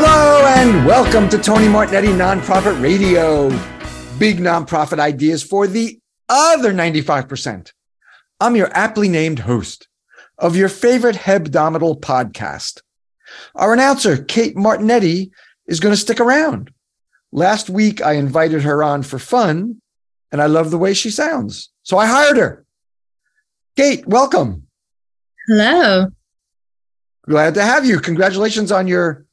Hello and welcome to Tony Martignetti Nonprofit Radio. Big nonprofit ideas for the other 95%. I'm your aptly named host of your favorite hebdomadal podcast. Our announcer, Kate Martignetti, is going to stick around. Last week, I invited her on for fun, and I love the way she sounds. So I hired her. Kate, welcome. Hello. Glad to have you. Congratulations on your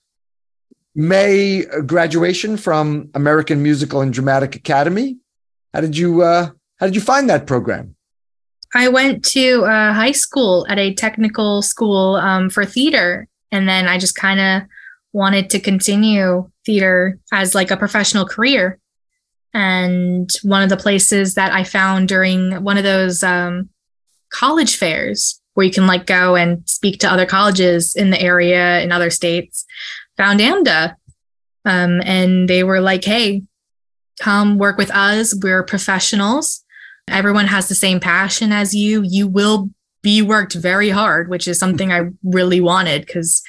May graduation from American Musical and Dramatic Academy. How did you uh, how did you find that program? I went to uh, high school at a technical school um, for theater, and then I just kind of wanted to continue theater as like a professional career. And one of the places that I found during one of those um, college fairs where you can like go and speak to other colleges in the area in other states found AMDA. Um, and they were like, hey, come work with us. We're professionals. Everyone has the same passion as you. You will be worked very hard, which is something I really wanted because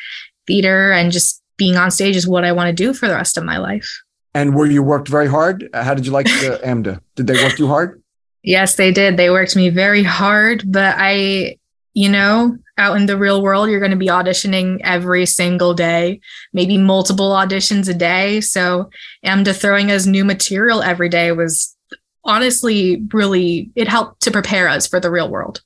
theater and just being on stage is what I want to do for the rest of my life. And were you worked very hard? How did you like the AMDA? Did they work you hard? Yes, they did. They worked me very hard, but I, you know, out in the real world, you're going to be auditioning every single day, maybe multiple auditions a day. So AMDA throwing us new material every day was honestly really, it helped to prepare us for the real world.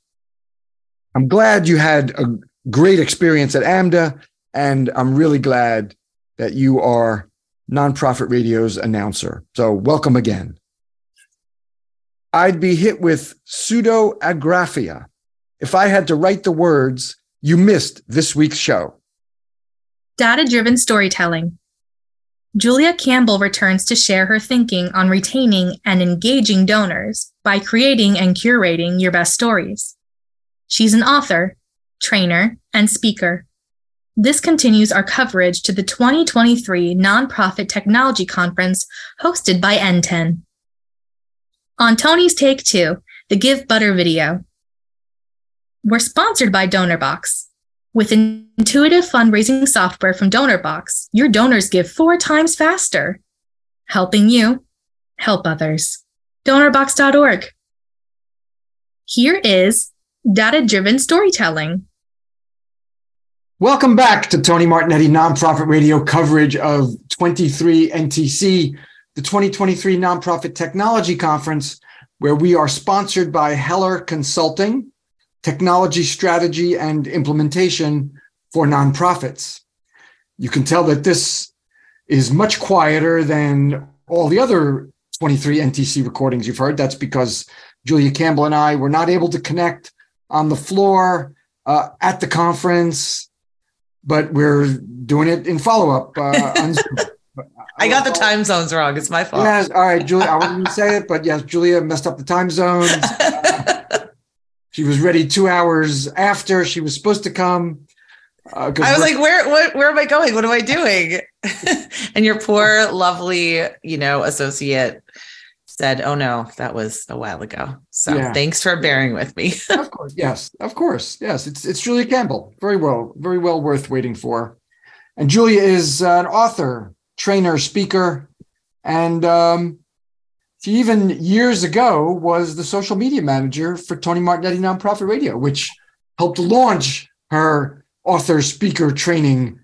I'm glad you had a great experience at AMDA, and I'm really glad that you are Nonprofit Radio's announcer. So welcome again. I'd be hit with pseudoagraphia if I had to write the words you missed this week's show. Data driven storytelling. Julia Campbell returns to share her thinking on retaining and engaging donors by creating and curating your best stories. She's an author, trainer, and speaker. This continues our coverage to the 2023 Nonprofit Technology Conference hosted by NTEN. On Tony's Take Two, the GiveButter video, we're sponsored by DonorBox. With intuitive fundraising software from DonorBox, your donors give four times faster. Helping you help others. DonorBox.org. Here is data driven storytelling. Welcome back to Tony Martignetti Nonprofit Radio coverage of 23 NTC, the 2023 Nonprofit Technology Conference, where we are sponsored by Heller Consulting technology strategy and implementation for nonprofits. You can tell that this is much quieter than all the other 23 NTC recordings you've heard. That's because Julia Campbell and I were not able to connect on the floor uh, at the conference, but we're doing it in follow up. Uh, I got the time zones wrong. It's my fault. Yes. All right, Julia. I wouldn't say it, but yes, Julia messed up the time zones. She was ready two hours after she was supposed to come. Uh, I was like, where, where, where am I going? What am I doing? and your poor, lovely, you know, associate said, "Oh no, that was a while ago." So yeah. thanks for bearing with me. of course, yes, of course, yes. It's it's Julia Campbell. Very well, very well worth waiting for. And Julia is an author, trainer, speaker, and um, she even years ago was the social media manager for Tony Martignetti Nonprofit Radio, which helped launch her author speaker training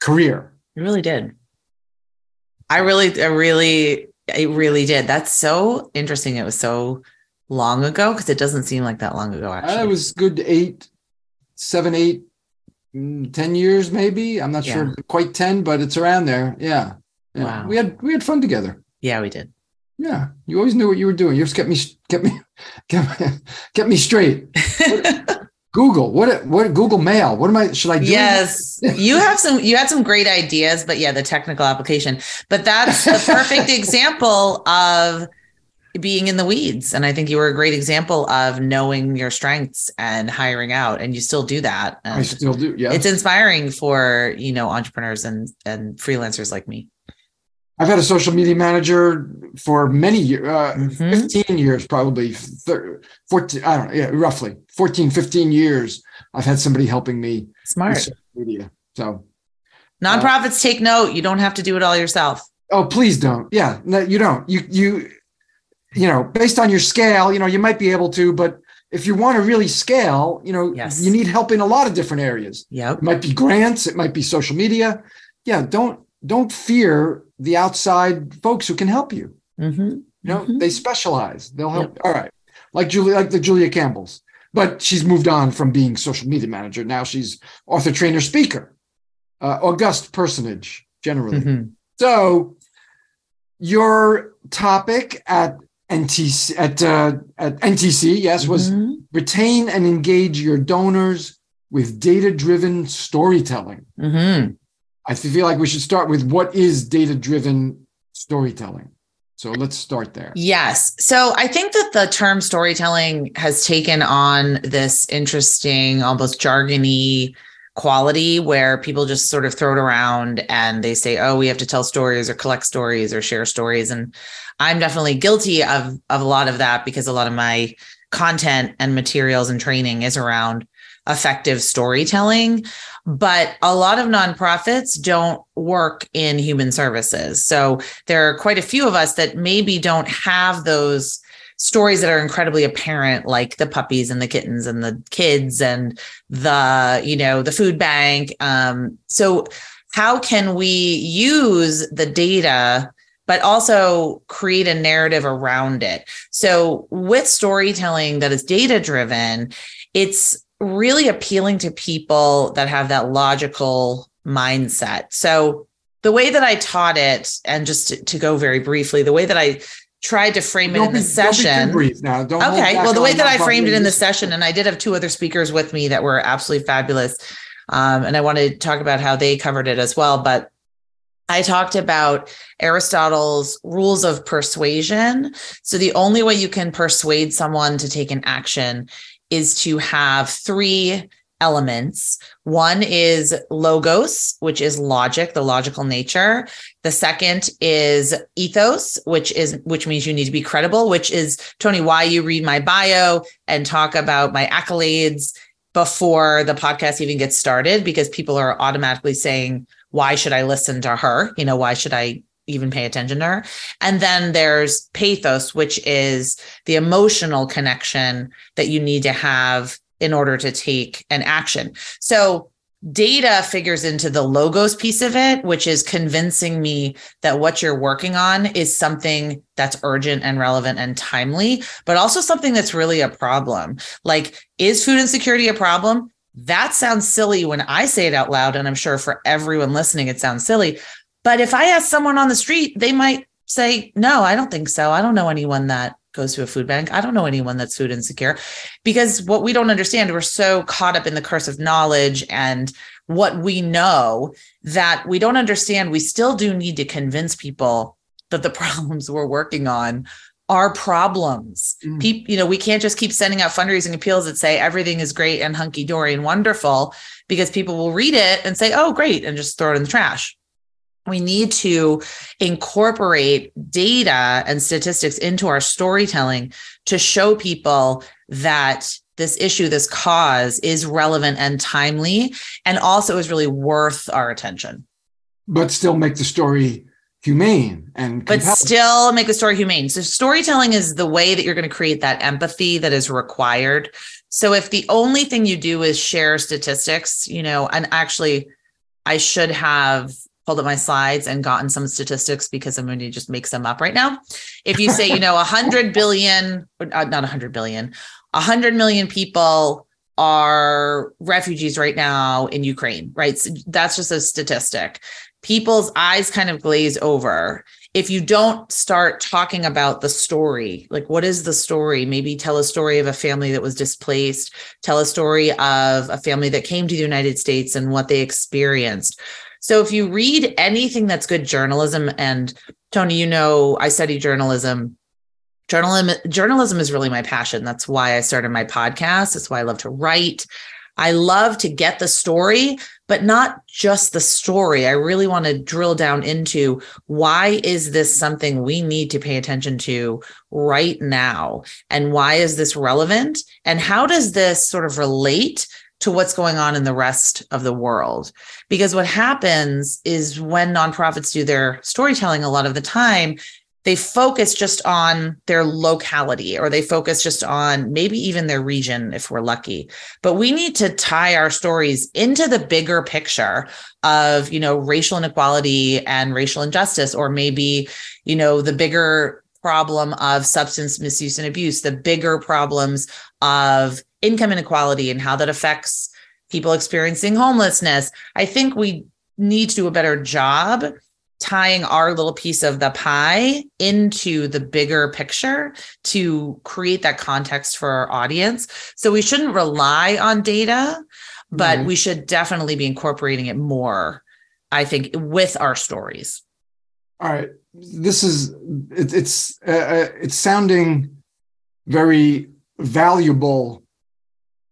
career. It really did. I really, I really, it really did. That's so interesting. It was so long ago because it doesn't seem like that long ago. Actually, it was good eight, seven, eight, mm, ten years maybe. I'm not yeah. sure quite ten, but it's around there. Yeah, yeah. Wow. We had we had fun together. Yeah, we did. Yeah, you always knew what you were doing. You just kept me kept me kept me, kept me straight. What, Google, what what Google Mail? What am I should I do? Yes. you have some you had some great ideas, but yeah, the technical application. But that's the perfect example of being in the weeds. And I think you were a great example of knowing your strengths and hiring out. And you still do that. And I still do. Yeah. It's inspiring for, you know, entrepreneurs and and freelancers like me. I've had a social media manager for many years, uh, mm-hmm. 15 years, probably 30, 14, I don't know, yeah, roughly 14, 15 years. I've had somebody helping me. Smart. media. So Nonprofits take note. You don't have to do it all yourself. Oh, please don't. Yeah, no, you don't. You you you know, based on your scale, you know, you might be able to, but if you want to really scale, you know, Yes. you need help in a lot of different areas. Yeah. It might be grants, it might be social media. Yeah, don't don't fear the outside folks who can help you. Mm-hmm. You know, Mhm. they specialize. They'll help. All right. Like Julia, like the Julia Campbells. But she's moved on from being social media manager. Now she's author, trainer, speaker, uh, august personage generally. Mhm. So your topic at NTC at uh, at NTC, yes, was Mhm. retain and engage your donors with data-driven storytelling. I feel like we should start with what is data-driven storytelling. So let's start there. Yes. So I think that the term storytelling has taken on this interesting, almost jargony quality where people just sort of throw it around and they say, oh, we have to tell stories or collect stories or share stories. And I'm definitely guilty of, of a lot of that because a lot of my content and materials and training is around effective storytelling. But a lot of nonprofits don't work in human services. So there are quite a few of us that maybe don't have those stories that are incredibly apparent like the puppies and the kittens and the kids and the you know the food bank um so how can we use the data but also create a narrative around it so with storytelling that is data driven it's really appealing to people that have that logical mindset so the way that I taught it, and just to, to go very briefly, the way that I tried to frame it in the Don't be- don't session. brief now. Don't Okay. Well, the way that I framed it in the session, and I did have two other speakers with me that were absolutely fabulous. Um, and I want to talk about how they covered it as well. But I talked about Aristotle's rules of persuasion. So the only way you can persuade someone to take an action is to have three elements. One is logos, which is logic, the logical nature. The second is ethos, which is which means you need to be credible, which is Tony, why you read my bio and talk about my accolades before the podcast even gets started because people are automatically saying, why should I listen to her? You know, why should I even pay attention to her? And then there's pathos, which is the emotional connection that you need to have in order to take an action. So data figures into the logos piece of it, which is convincing me that what you're working on is something that's urgent and relevant and timely, but also something that's really a problem. Like, is food insecurity a problem? That sounds silly when I say it out loud. And I'm sure for everyone listening, it sounds silly. But if I ask someone on the street, they might say, No, I don't think so. I don't know anyone that goes to a food bank. I don't know anyone that's food insecure because what we don't understand, we're so caught up in the curse of knowledge and what we know that we don't understand. We still do need to convince people that the problems we're working on are problems. Mm. People, you know, we can't just keep sending out fundraising appeals that say everything is great and hunky dory and wonderful because people will read it and say, oh, great, and just throw it in the trash we need to incorporate data and statistics into our storytelling to show people that this issue, this cause is relevant and timely, and also is really worth our attention. but still make the story humane and But still make the story humane. So, storytelling is the way that you're going to create that empathy that is required. So, if the only thing you do is share statistics, you know, and actually, I should have pulled up my slides and gotten some statistics because I'm going to just make some up right now. If you say, you know, 100 billion, uh, not 100 billion, 100 million people are refugees right now in Ukraine, right? So that's just a statistic. People's eyes kind of glaze over. If you don't start talking about the story, like what is the story? Maybe tell a story of a family that was displaced, tell a story of a family that came to the United States and what they experienced. So if you read anything that's good journalism, and Tony, you know, I study journalism. Journalism, journalism is really my passion. That's why I started my podcast. That's why I love to write. I love to get the story, but not just the story. I really want to drill down into why is this something we need to pay attention to right now? And why is this relevant? And how does this sort of relate to what's going on in the rest of the world. Because what happens is when nonprofits do their storytelling a lot of the time, they focus just on their locality or they focus just on maybe even their region if we're lucky but we need to tie our stories into the bigger picture of you know racial inequality and racial injustice or maybe you know the bigger problem of substance misuse and abuse the bigger problems of income inequality and how that affects people experiencing homelessness i think we need to do a better job tying our little piece of the pie into the bigger picture to create that context for our audience. So we shouldn't rely on data, but mm-hmm. we should definitely be incorporating it more, I think, with our stories. All right. This is it, it's uh, uh it's sounding very valuable,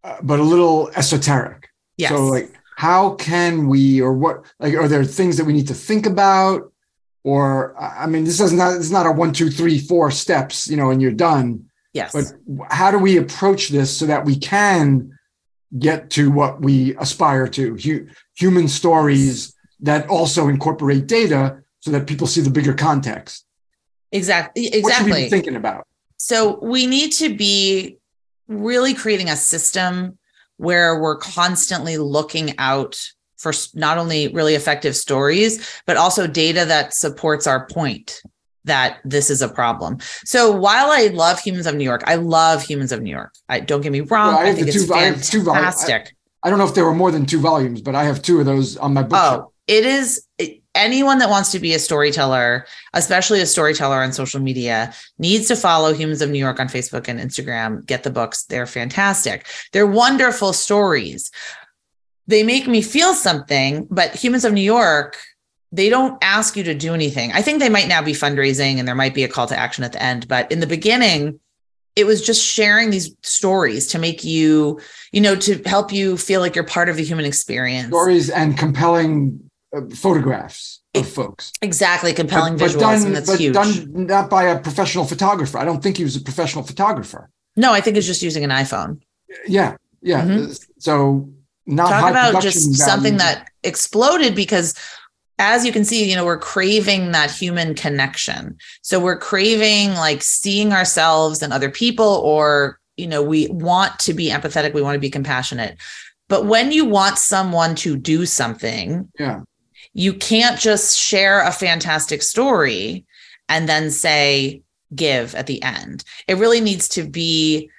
uh, but a little esoteric. Yes. So like how can we or what like are there things that we need to think about or i mean this is not it's not a one two three four steps you know and you're done yes but how do we approach this so that we can get to what we aspire to hu- human stories that also incorporate data so that people see the bigger context exactly exactly what should we be thinking about so we need to be really creating a system where we're constantly looking out for not only really effective stories, but also data that supports our point that this is a problem. So while I love Humans of New York, I love Humans of New York. I don't get me wrong. Well, I, I, think it's two, fantastic. Two I, I, don't know if there were more than two volumes, but I have two of those on my bookshelf. Oh, it is. It, anyone that wants to be a storyteller, especially a storyteller on social media, needs to follow Humans of New York on Facebook and Instagram. Get the books. They're fantastic. They're wonderful stories. They make me feel something, but Humans of New York, they don't ask you to do anything. I think they might now be fundraising and there might be a call to action at the end, but in the beginning, it was just sharing these stories to make you, you know, to help you feel like you're part of the human experience. Stories and compelling uh, photographs of folks. Exactly, compelling but, visuals, but done, that's but huge. Done not by a professional photographer. I don't think he was a professional photographer. No, I think he's just using an iPhone. Yeah, yeah. Mm-hmm. So not talk about just value. something that exploded because as you can see, you know, we're craving that human connection. So we're craving like seeing ourselves and other people, or, you know, we want to be empathetic, we want to be compassionate. But when you want someone to do something, yeah you can't just share a fantastic story and then say give at the end. It really needs to be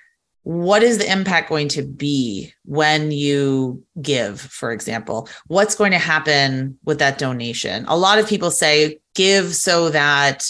what is the impact going to be when you give, for example? What's going to happen with that donation? A lot of people say give so that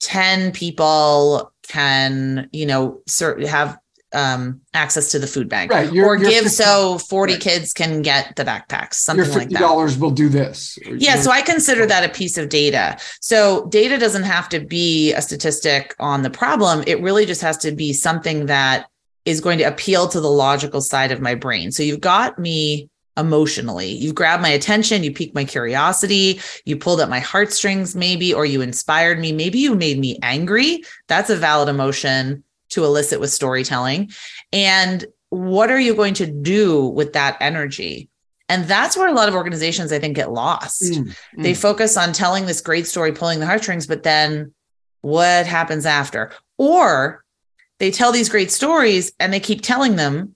10 people can, you know, have um, access to the food bank right, you're, or you're give 50, so 40 right. kids can get the backpacks something like that dollars will do this yeah so i consider that a piece of data so data doesn't have to be a statistic on the problem it really just has to be something that is going to appeal to the logical side of my brain so you've got me emotionally. You've grabbed my attention, you piqued my curiosity, you pulled at my heartstrings, maybe, or you inspired me. Maybe you made me angry. That's a valid emotion to elicit with storytelling. And what are you going to do with that energy? And that's where a lot of organizations i think get lost. Mm, mm. they focus on telling this great story pulling the heartstrings but then what happens after? Or they tell these great stories and they keep telling them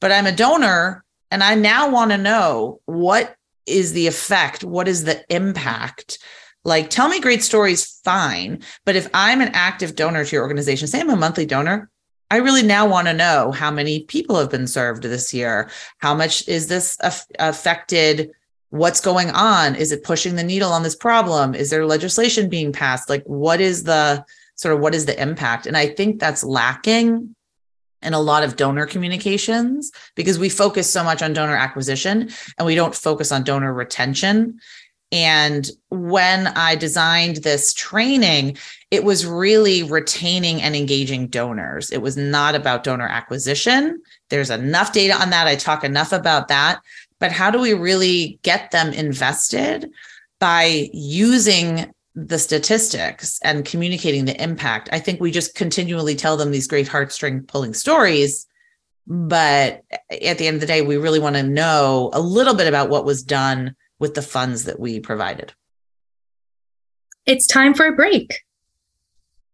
but i'm a donor and i now want to know what is the effect what is the impact like, tell me great stories, fine. But if I'm an active donor to your organization, say I'm a monthly donor, I really now want to know how many people have been served this year. How much is this af- affected? What's going on? Is it pushing the needle on this problem? Is there legislation being passed? Like, what is the sort of what is the impact? And I think that's lacking in a lot of donor communications because we focus so much on donor acquisition and we don't focus on donor retention. And when I designed this training, it was really retaining and engaging donors. It was not about donor acquisition. There's enough data on that. I talk enough about that. But how do we really get them invested by using the statistics and communicating the impact? I think we just continually tell them these great heartstring pulling stories but at the end of the day, we really want to know a little bit about what was done with the funds that we provided. It's time for a break.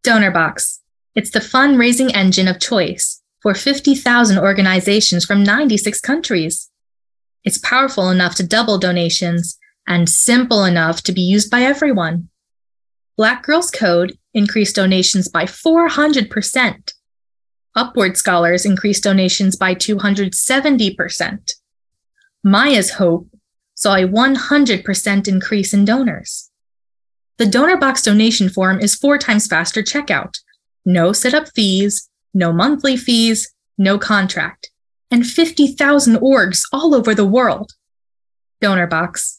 DonorBox. It's the fundraising engine of choice for 50,000 organizations from 96 countries. It's powerful enough to double donations and simple enough to be used by everyone. Black Girls Code increased donations by 400%. Upward Scholars increased donations by 270%. Maya's Hope saw a 100% increase in donors. The DonorBox donation form is four times faster checkout. No setup fees, no monthly fees, no contract, and 50,000 orgs all over the world. DonorBox,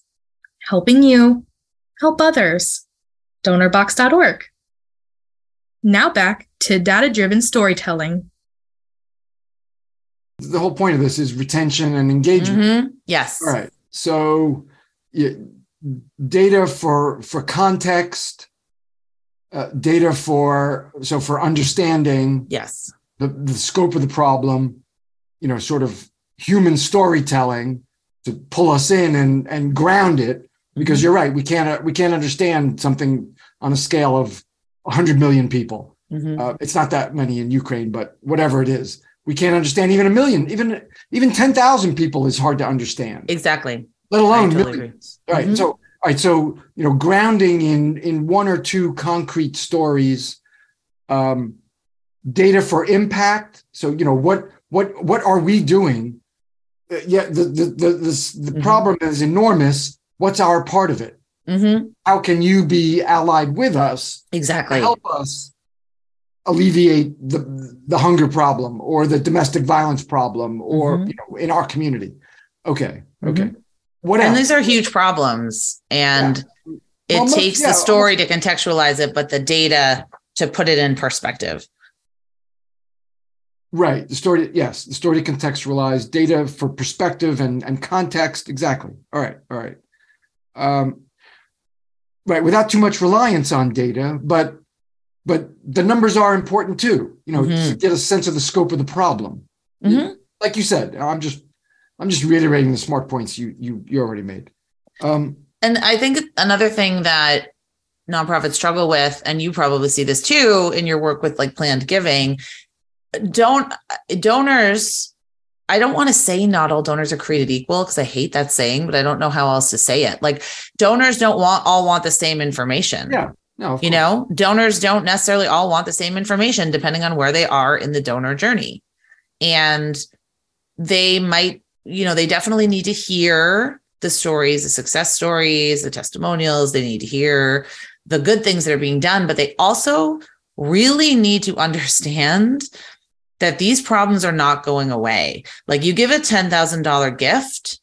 helping you help others. DonorBox.org. Now back to data driven storytelling. The whole point of this is retention and engagement. Mm-hmm. Yes. All right. So, data for for context, uh, data for so for understanding. Yes. The the scope of the problem, you know, sort of human storytelling to pull us in and and ground it. Because mm-hmm. you're right, we can't we can't understand something on a scale of 100 million people. Mm-hmm. Uh, it's not that many in Ukraine, but whatever it is, we can't understand even a million, even even 10,000 people is hard to understand. Exactly. Let alone totally millions. Right. Mm-hmm. So, all right. So, you know, grounding in in one or two concrete stories, um, data for impact. So, you know, what what what are we doing? Uh, yeah, the the the the, the mm-hmm. problem is enormous. What's our part of it? Mm-hmm. How can you be allied with us? Exactly. help us alleviate the the hunger problem or the domestic violence problem or mm-hmm. you know in our community. Okay. Okay. Mm-hmm. What and these are huge problems and yeah. it well, takes yeah, the story almost. to contextualize it but the data to put it in perspective. Right. The story, yes, the story to contextualize data for perspective and, and context. Exactly. All right. All right. Um, right without too much reliance on data but but the numbers are important too you know mm-hmm. to get a sense of the scope of the problem mm-hmm. like you said i'm just i'm just reiterating the smart points you you you already made um and i think another thing that nonprofits struggle with and you probably see this too in your work with like planned giving don't donors I don't want to say not all donors are created equal because I hate that saying, but I don't know how else to say it. Like donors don't want all want the same information. Yeah. No, you know, donors don't necessarily all want the same information depending on where they are in the donor journey. And they might, you know, they definitely need to hear the stories, the success stories, the testimonials. They need to hear the good things that are being done, but they also really need to understand that these problems are not going away. Like you give a $10,000 gift,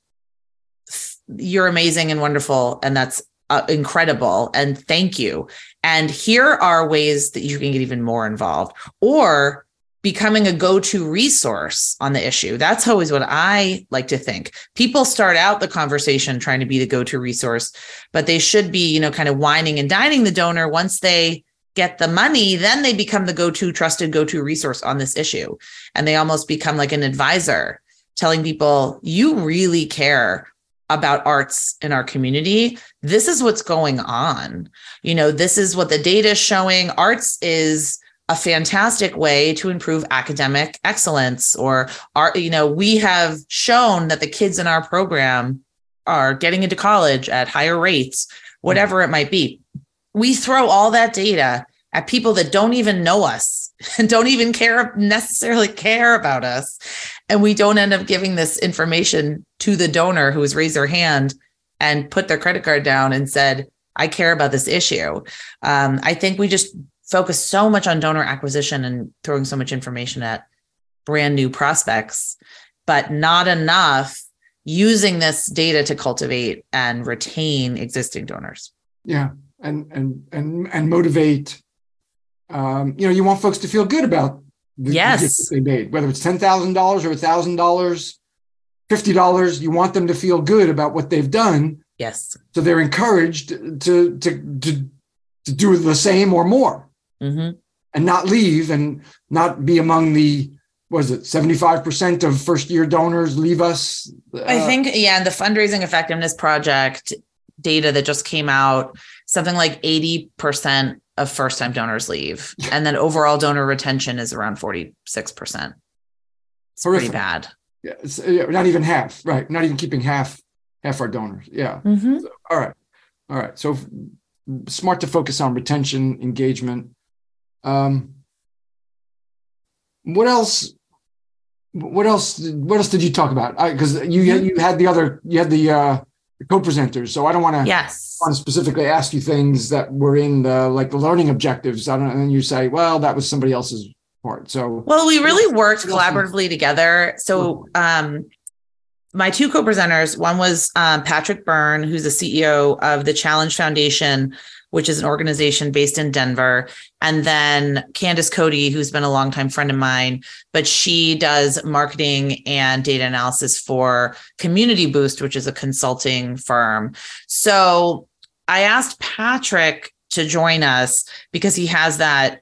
you're amazing and wonderful. And that's uh, incredible. And thank you. And here are ways that you can get even more involved or becoming a go to resource on the issue. That's always what I like to think. People start out the conversation trying to be the go to resource, but they should be, you know, kind of wining and dining the donor once they get the money, then they become the go to trusted go to resource on this issue. And they almost become like an advisor telling people, you really care about arts in our community. This is what's going on. You know, this is what the data is showing. Arts is a fantastic way to improve academic excellence or art you know we have shown that the kids in our program are getting into college at higher rates whatever it might be we throw all that data at people that don't even know us don't even care necessarily care about us and we don't end up giving this information to the donor who has raised their hand and put their credit card down and said i care about this issue um, i think we just focus so much on donor acquisition and throwing so much information at brand new prospects but not enough using this data to cultivate and retain existing donors yeah and and and and motivate. Um, you know, you want folks to feel good about the, yes. the they made, whether it's ten thousand dollars or thousand dollars, fifty dollars. You want them to feel good about what they've done. Yes. So they're encouraged to to to to do the same or more, mm-hmm. and not leave and not be among the was it 75% of first year donors leave us? I Uh, think, yeah, and the fundraising effectiveness project data that just came out, something like 80% of first time donors leave. And then overall donor retention is around 46%. It's pretty Horrific. bad. yeah, uh, not even half, right? Not even keeping half half our donors. Yeah. Mm-hmm. All right. All right. So smart to focus on retention, engagement. Um, what else? What else? What else did you talk about? Because you Mm-hmm. you had the other you had the uh, co-presenters. So I don't want to Yes. want to specifically ask you things that were in the like the learning objectives. I don't, and then you say, well, that was somebody else's part. So Well, we really worked collaboratively together. So, um, my two co-presenters, one was um, Patrick Byrne, who's the CEO of the Challenge Foundation, which is an organization based in Denver, and then Candace Cody, who's been a longtime friend of mine, but she does marketing and data analysis for Community Boost, which is a consulting firm. So I asked Patrick to join us because he has that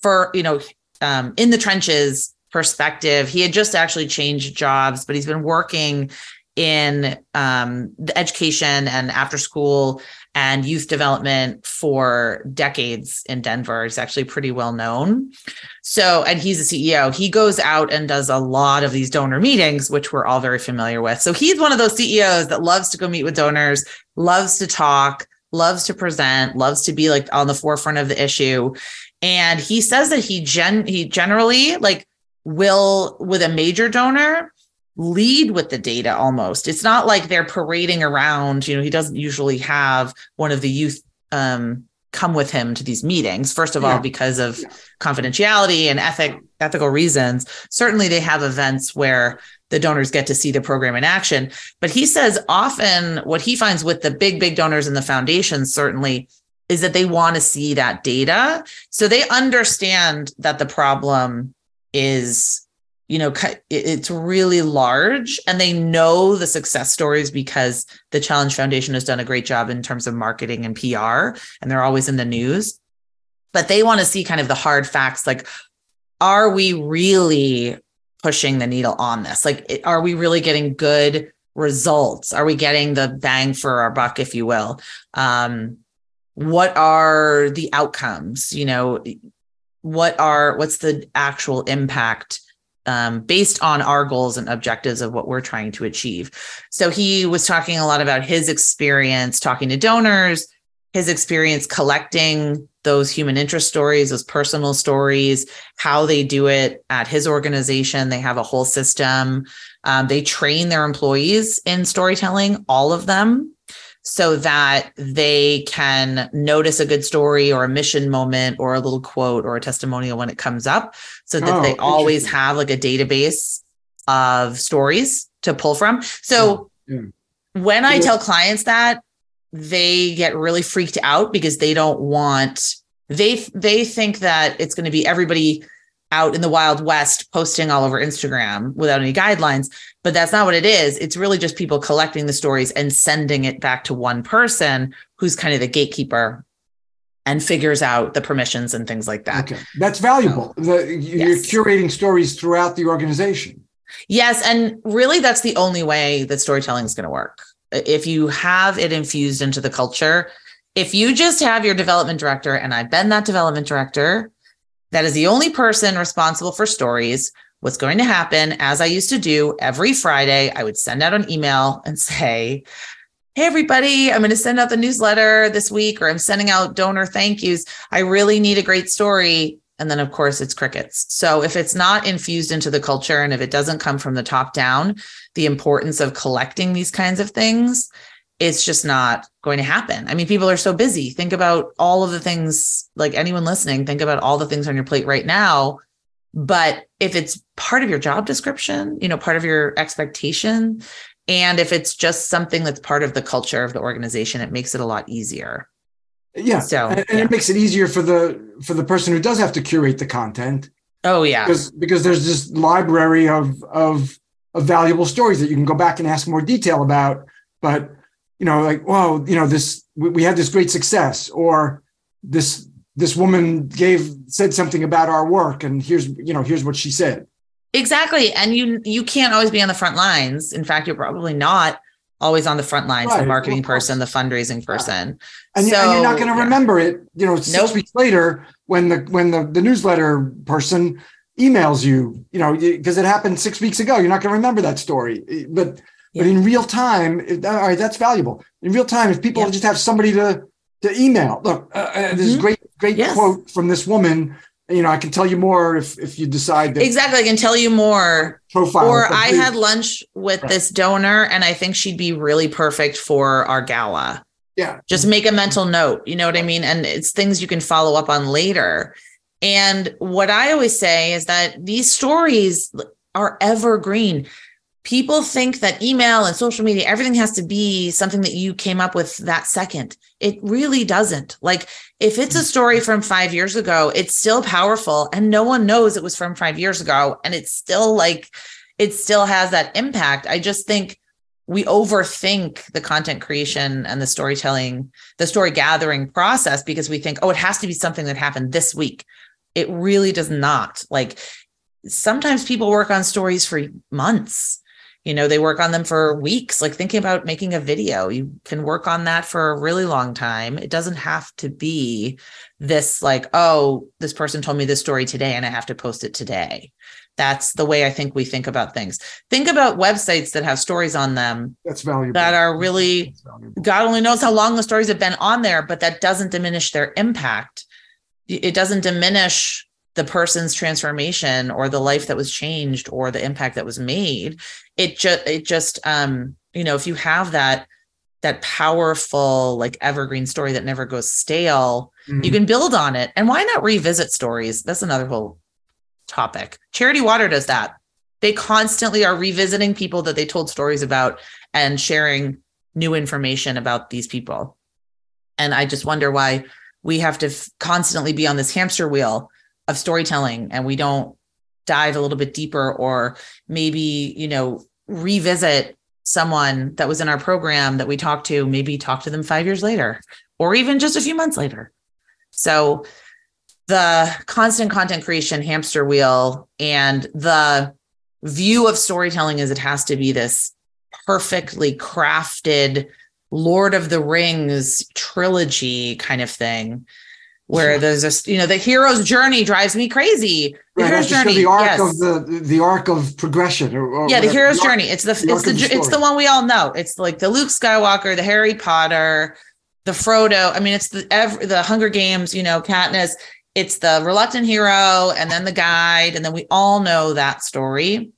for you know um, in the trenches perspective. He had just actually changed jobs, but he's been working in um, the education and after school and youth development for decades in Denver. He's actually pretty well known. So, and he's a CEO. He goes out and does a lot of these donor meetings, which we're all very familiar with. So, he's one of those CEOs that loves to go meet with donors, loves to talk, loves to present, loves to be like on the forefront of the issue. And he says that he gen he generally like will with a major donor lead with the data almost. It's not like they're parading around, you know, he doesn't usually have one of the youth um come with him to these meetings first of Yeah. all because of Yeah. confidentiality and ethic ethical reasons certainly they have events where the donors get to see the program in action but he says often what he finds with the big big donors in the foundation certainly is that they want to see that data so they understand that the problem is you know it's really large and they know the success stories because the challenge foundation has done a great job in terms of marketing and pr and they're always in the news. But they want to see kind of the hard facts like are we really pushing the needle on this? Like are we really getting good results? Are we getting the bang for our buck if you will? Um what are the outcomes? You know what are what's the actual impact um, based on our goals and objectives of what we're trying to achieve. So he was talking a lot about his experience talking to donors his experience collecting those human interest stories those personal stories how they do it at his organization. They have a whole system. Um, they train their employees in storytelling all of them so that they can notice a good story or a mission moment or a little quote or a testimonial when it comes up so that Oh, they always have like a database of stories to pull from. So Yeah, when i tell clients that they get really freaked out because they don't want they they think that it's going to be everybody out in the wild west posting all over instagram without any guidelines but that's not what it is it's really just people collecting the stories and sending it back to one person who's kind of the gatekeeper and figures out the permissions and things like that Okay, that's valuable. The, you're Yes. curating stories throughout the organization. Yes. And really, that's the only way that storytelling is going to work. If you have it infused into the culture, if you just have your development director, and I've been that development director, that is the only person responsible for stories. What's going to happen, as I used to do every Friday, I would send out an email and say, Hey, everybody, I'm going to send out the newsletter this week, or I'm sending out donor thank yous. I really need a great story. And then, of course, it's crickets. So if it's not infused into the culture and if it doesn't come from the top down, the importance of collecting these kinds of things, it's just not going to happen. I mean, people are so busy. Think about all of the things, like anyone listening, think about all the things on your plate right now. But if it's part of your job description, you know, part of your expectation, and if it's just something that's part of the culture of the organization, it makes it a lot easier. Yeah, So, and, and yeah. it makes it easier for the for the person who does have to curate the content Oh, yeah. because because there's this library of of of valuable stories that you can go back and ask more detail about. But you know, like, well, you know, this we, we had this great success, or this this woman gave said something about our work, and here's you know here's what she said. Exactly. And you you can't always be on the front lines. In fact, you're probably not always on the front lines, right. the marketing person, the fundraising person. And, so, and you're not going to yeah. remember it, you know, six nope. weeks later when the when the, the newsletter person emails you, you know, because it happened six weeks ago. You're not going to remember that story. But yeah. but in real time, it, all right, that's valuable. In real time, if people yeah. just have somebody to to email, look, uh, uh, this mm-hmm. great great yes. quote from this woman you know, I can tell you more if if you decide that exactly. I can tell you more. Profile. Or I had lunch with right. this donor, and I think she'd be really perfect for our gala. Yeah. Just make a mental note. You know what I mean? And it's things you can follow up on later. And what I always say is that these stories are evergreen people think that email and social media everything has to be something that you came up with that second. It really doesn't. Like if it's a mm. story from 5 years ago it's still powerful and no one knows it was from 5 years ago. And it's still like it still has that impact. I just think we overthink the content creation and the storytelling the story gathering process because we think oh it has to be something that happened this week. It really does not. Like sometimes people work on stories for months you know they work on them for weeks. Like thinking about making a video you can work on that for a really long time. It doesn't have to be this like oh this person told me this story today and i have to post it today. That's the way i think we think about things. Think about websites that have stories on them that's valuable. that are really god only knows how long the stories have been on there but that doesn't diminish their impact. It doesn't diminish the person's transformation or the life that was changed or the impact that was made it just it just um you know if you have that that powerful like evergreen story that never goes stale mm-hmm. you can build on it. And why not revisit stories? That's another whole topic. Charity water does that. They constantly are revisiting people that they told stories about and sharing new information about these people. And i just wonder why we have to f- constantly be on this hamster wheel of storytelling and we don't dive a little bit deeper or maybe you know revisit someone that was in our program that we talked to maybe talk to them 5 years later or even just a few months later. So the constant content creation hamster wheel and the view of storytelling is it has to be this perfectly crafted lord of the rings trilogy kind of thing where there's this, you know the hero's journey drives me crazy. The right, hero's journey, the arc yes. of the the arc of progression. Or, or yeah, the hero's the journey. It's the, the it's the, the it's the one we all know. It's like the Luke Skywalker, the Harry Potter, the Frodo. I mean, it's the every, the Hunger Games. You know, Katniss. It's the reluctant hero, and then the guide, and then we all know that story.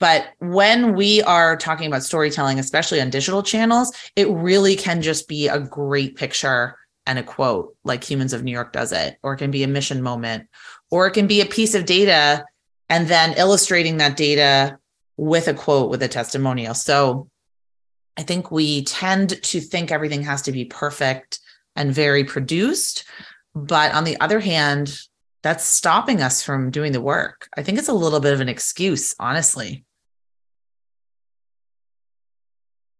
But when we are talking about storytelling, especially on digital channels, it really can just be a great picture and a quote like Humans of New York does it, or it can be a mission moment, or it can be a piece of data and then illustrating that data with a quote with a testimonial. So I think we tend to think everything has to be perfect and very produced. But on the other hand, that's stopping us from doing the work. I think it's a little bit of an excuse, honestly.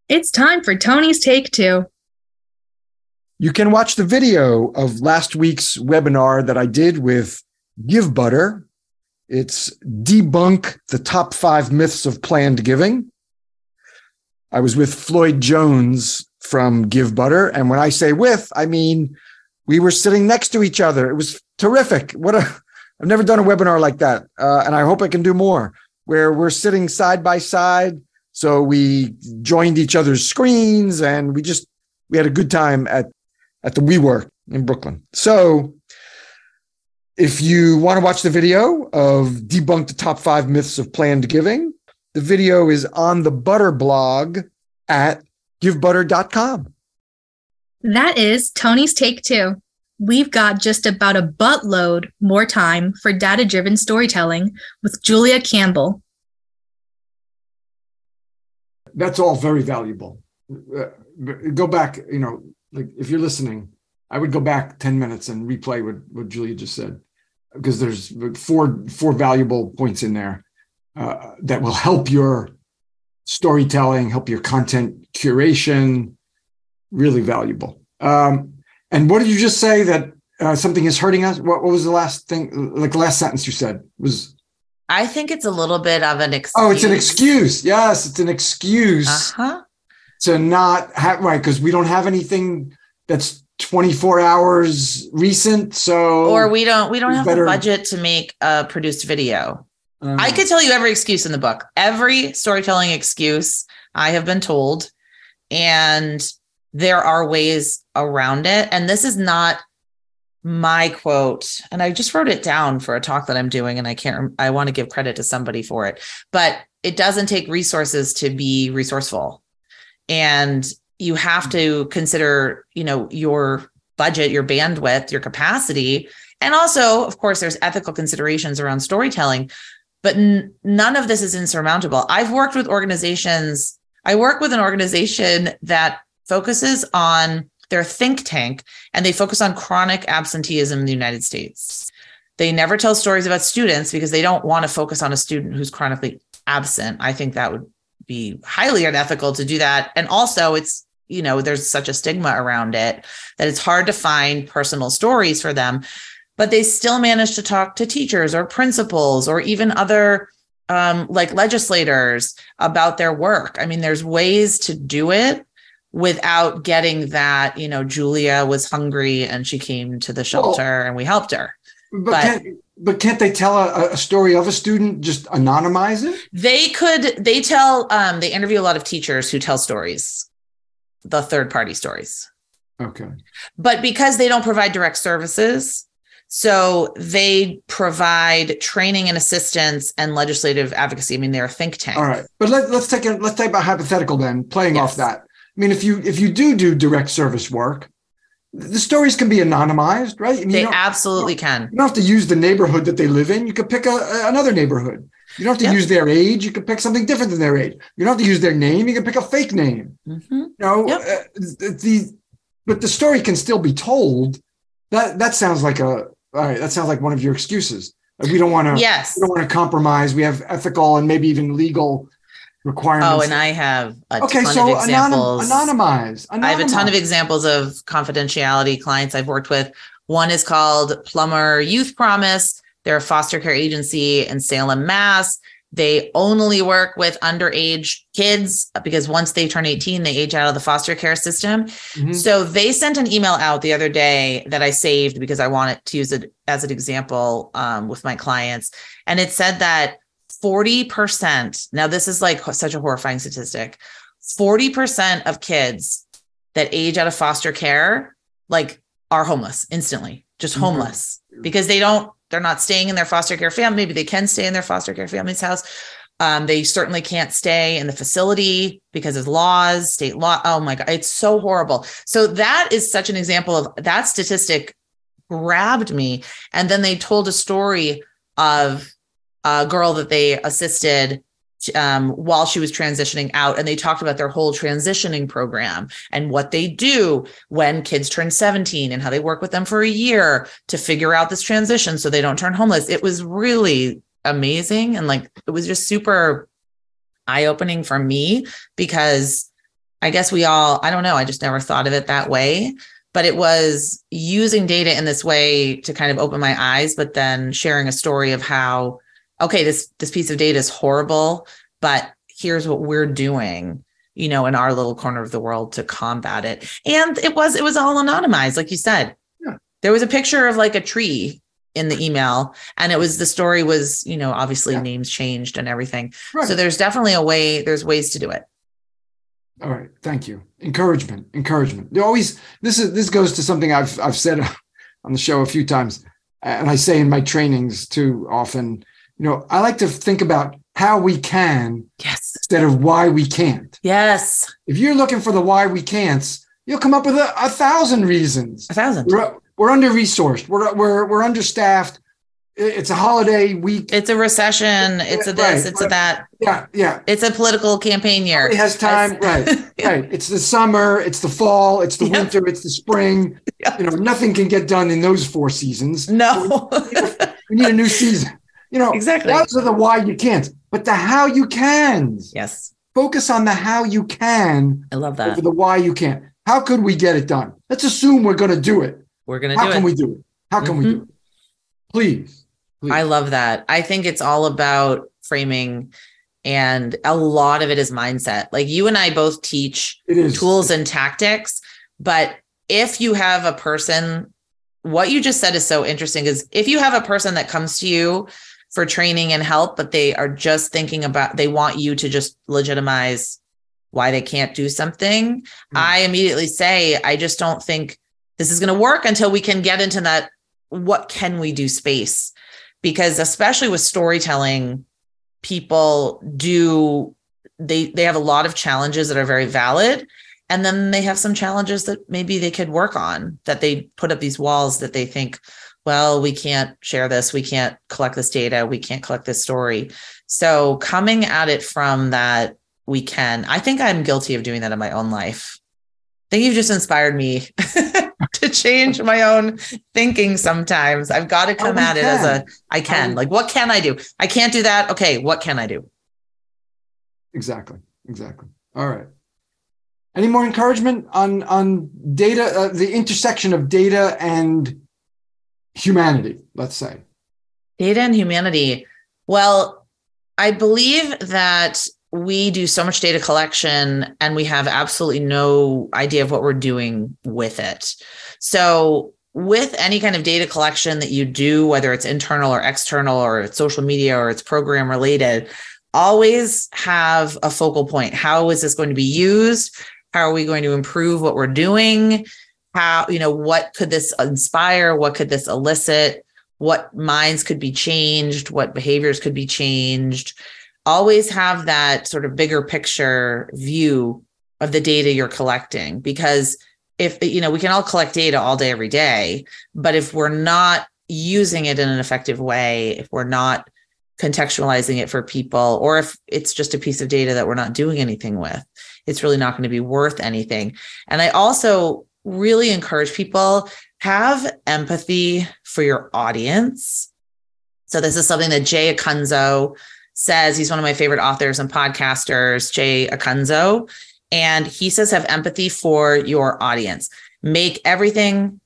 It's time for Tony's Take Two. You can watch the video of last week's webinar that I did with GiveButter. It's debunk the top five myths of planned giving. I was with Floyd Jones from GiveButter. And when I say with, I mean, we were sitting next to each other. It was terrific. What a, I've never done a webinar like that. Uh, and I hope I can do more where we're sitting side by side. So we joined each other's screens and we just, we had a good time at at the WeWork in Brooklyn. So if you want to watch the video of debunk the top five myths of planned giving, the video is on the Butter blog at givebutter.com. That is Tony's take two. We've got just about a buttload more time for data driven storytelling with Julia Campbell. That's all very valuable. Uh, go back, you know, like if you're listening, I would go back 10 minutes and replay what, what Julia just said, because there's four, four valuable points in there uh, that will help your storytelling, help your content curation, really valuable. Um, and what did you just say that uh, something is hurting us? What, what was the last thing, like last sentence you said was? I think it's a little bit of an excuse. Oh, it's an excuse. Yes, it's an excuse Uh-huh. To not have right because we don't have anything that's 24 hours recent. So Or we don't we don't have better- the budget to make a produced video. um, I could tell you every excuse in the book, every storytelling excuse I have been told, and there are ways around it. And this is not my quote, and I just wrote it down for a talk that I'm doing, and I can't. I want to give credit to somebody for it, but it doesn't take resources to be resourceful, and you have to consider, you know, your budget, your bandwidth, your capacity, and also, of course, there's ethical considerations around storytelling but n- none of this is insurmountable. I've worked with organizations. I work with an organization that focuses on their think tank and they focus on chronic absenteeism in the United States. They never tell stories about students because they don't want to focus on a student who's chronically absent. I think that would be highly unethical to do that. And also, it's, you know, there's such a stigma around it that it's hard to find personal stories for them but they still manage to talk to teachers or principals or even other um, like legislators about their work. I mean, there's ways to do it without getting that, you know, Julia was hungry and she came to the shelter and we helped her. but, but- can't, but can't they tell a, a story of a student, just anonymize it? They could, they tell, um, they interview a lot of teachers who tell stories, the third party stories. Okay. but because they don't provide direct services so they provide training and assistance and legislative advocacy i mean they're a think tank All right. But let, let's take a let's take a hypothetical then, playing off that. I mean, if you if you do do direct service work, the stories can be anonymized, right? I mean, you they absolutely can You don't have to use the neighborhood that they live in. You could pick a, another neighborhood. You don't have to Yep. use their age. You could pick something different than their age. You don't have to use their name. You can pick a fake name. Mhm. You know, Yep. uh, the, the but the story can still be told. That that sounds like a all right. That sounds like one of your excuses. Like we don't want to. yes We don't want to compromise. We have ethical and maybe even legal requirements. oh and i have a okay, ton so of anonym, examples anonymize, I have a ton of examples of confidentiality clients I've worked with. One is called Plummer Youth Promise. They're a foster care agency in Salem, Mass. They only work with underage kids because once they turn 18, they age out of the foster care system. Mhm. So they sent an email out the other day that I saved because I wanted to use it as an example um, with my clients. And it said that 40%, now this is like such a horrifying statistic 40% of kids that age out of foster care like are homeless instantly, just Mhm. homeless because they don't, they're not staying in their foster care family. Maybe they can stay in their foster care family's house. Um, they certainly can't stay in the facility because of laws, state law. Oh my God, it's so horrible. So that is such an example of that statistic grabbed me. And then they told a story of a girl that they assisted um, while she was transitioning out. And they talked about their whole transitioning program and what they do when kids turn 17 and how they work with them for a year to figure out this transition so they don't turn homeless. It was really amazing. And like, it was just super eye opening for me because I guess we all, I don't know, I just never thought of it that way. But it was using data in this way to kind of open my eyes, but then sharing a story of how okay, this this piece of data is horrible, but here's what we're doing, you know, in our little corner of the world to combat it. And it was it was all anonymized, like you said. Yeah. There was a picture of like a tree in the email, and it was the story was, you know, obviously Yeah. names changed and everything. Right. So there's definitely a way. There's ways to do it. All right, thank you. Encouragement, encouragement. There always this is this goes to something I've I've said on the show a few times, and I say in my trainings too often. You know, I like to think about how we can Yes. instead of why we can't. Yes. If you're looking for the why we can't, you'll come up with a, a thousand reasons. A thousand. We're we're under resourced. We're we're we're understaffed. It's a holiday week. It's a recession. It's a this. Right, It's a that. Yeah, yeah. It's a political campaign year. It has time, right? Right. It's the summer, it's the fall, it's the Yeah. winter, it's the spring. Yeah. You know, nothing can get done in those four seasons. No. We need a new season. You know, Exactly. those are the why you can't, but the how you can. yes. Focus on the how you can I love that. over the why you can't. How could we get it done? Let's assume we're going to do it. We're gonna How can it. we do it? How can we Mhm. do it? Please, Please. I love that. I think it's all about framing and a lot of it is mindset. Like you and I both teach tools and tactics, but if you have a person what you just said is so interesting is if you have a person that comes to you for training and help but they are just thinking about they want you to just legitimize why they can't do something Mm. i immediately say i just don't think this is going to work until we can get into that what can we do space because especially with storytelling people do they they have a lot of challenges that are very valid and then they have some challenges that maybe they could work on that they put up these walls that they think well we can't share this we can't collect this data we can't collect this story so coming at it from that we can i think i'm guilty of doing that in my own life i think you've just inspired me to change my own thinking sometimes i've got to Oh, come we at it as a I can. can Um, like what can i do i can't do that okay what can i do Exactly. Exactly. All right. Any more encouragement on on data, uh, the intersection of data and humanity? Let's say. Data and humanity. Well, I believe that we do so much data collection and we have absolutely no idea of what we're doing with it. So, with any kind of data collection that you do, whether it's internal or external or it's social media or it's program related, always have a focal point. How is this going to be used? How are we going to improve what we're doing? How, you know, what could this inspire? What could this elicit? what minds could be changed, what behaviors could be changed. Always have that sort of bigger picture view of the data you're collecting because if you know we can all collect data all day every day but if we're not using it in an effective way if we're not contextualizing it for people or if it's just a piece of data that we're not doing anything with it's really not going to be worth anything and i also really encourage people have empathy for your audience. So this is something that Jay Acunzo says. He's one of my favorite authors and podcasters, Jay Acunzo. And he says, have empathy for your audience. Make everything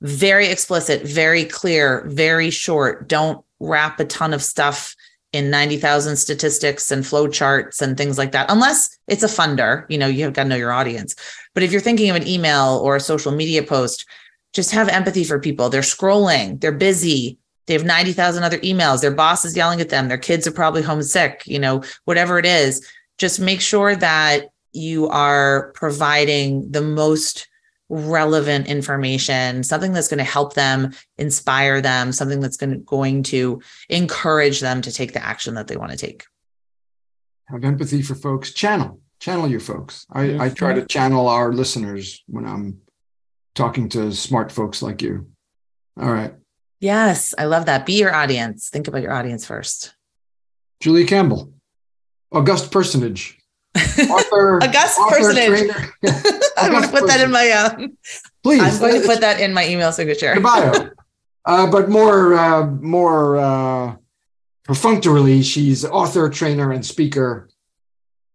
very explicit, very clear, very short. Don't wrap a ton of stuff in 90,000 statistics and flow charts and things like that, unless it's a funder, you know, you've got to know your audience. But if you're thinking of an email or a social media post, just have empathy for people. They're scrolling, they're busy, they have 90,000 other emails, their boss is yelling at them, their kids are probably homesick, you know, whatever it is. Just make sure that you are providing the most relevant information, something that's going to help them, inspire them, something that's going to, going to encourage them to take the action that they want to take. Have empathy for folks. Channel, channel your folks. I, I try to channel our listeners when I'm talking to smart folks like you. All right. Yes, I love that. Be your audience. Think about your audience first. Julia Campbell, august personage, author, August author, personage. trainer. I'm going to put that in my um, Please, I'm going to put that in my email signature. bio. Uh, but more, uh, more uh, perfunctorily, she's author, trainer, and speaker,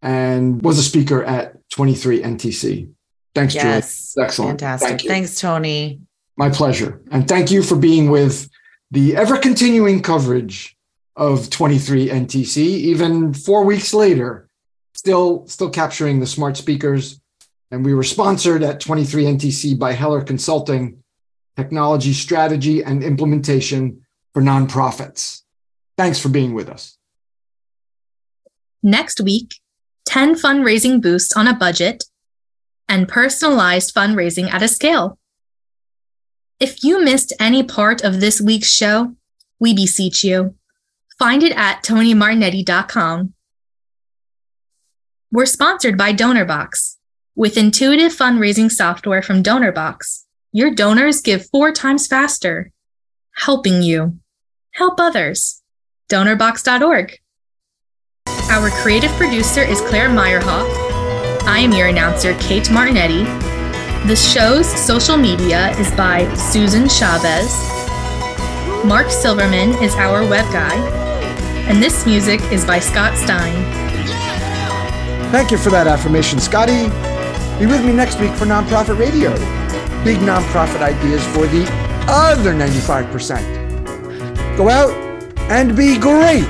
and was a speaker at 23 NTC. Thanks, Yes. Julie. Excellent. Fantastic. Thank. Thanks, Tony. My pleasure. And thank you for being with the ever continuing coverage of 23 NTC, even four weeks later, still, still capturing the smart speakers. And we were sponsored at 23 NTC by Heller Consulting, technology strategy and implementation for nonprofits. Thanks for being with us. Next week, 10 fundraising boosts on a budget and personalized fundraising at a scale. If you missed any part of this week's show, we beseech you. Find it at tonymartignetti.com. We're sponsored by DonorBox. With intuitive fundraising software from DonorBox, your donors give four times faster, helping you help others. DonorBox.org. Our creative producer is Claire Meyerhoff. I am your announcer, Kate Martignetti. The show's social media is by Susan Chavez. Mark Silverman is our web guy. And this music is by Scott Stein. Thank you for that affirmation, Scotty. Be with me next week for Nonprofit Radio. Big nonprofit ideas for the other 95%. Go out, and be great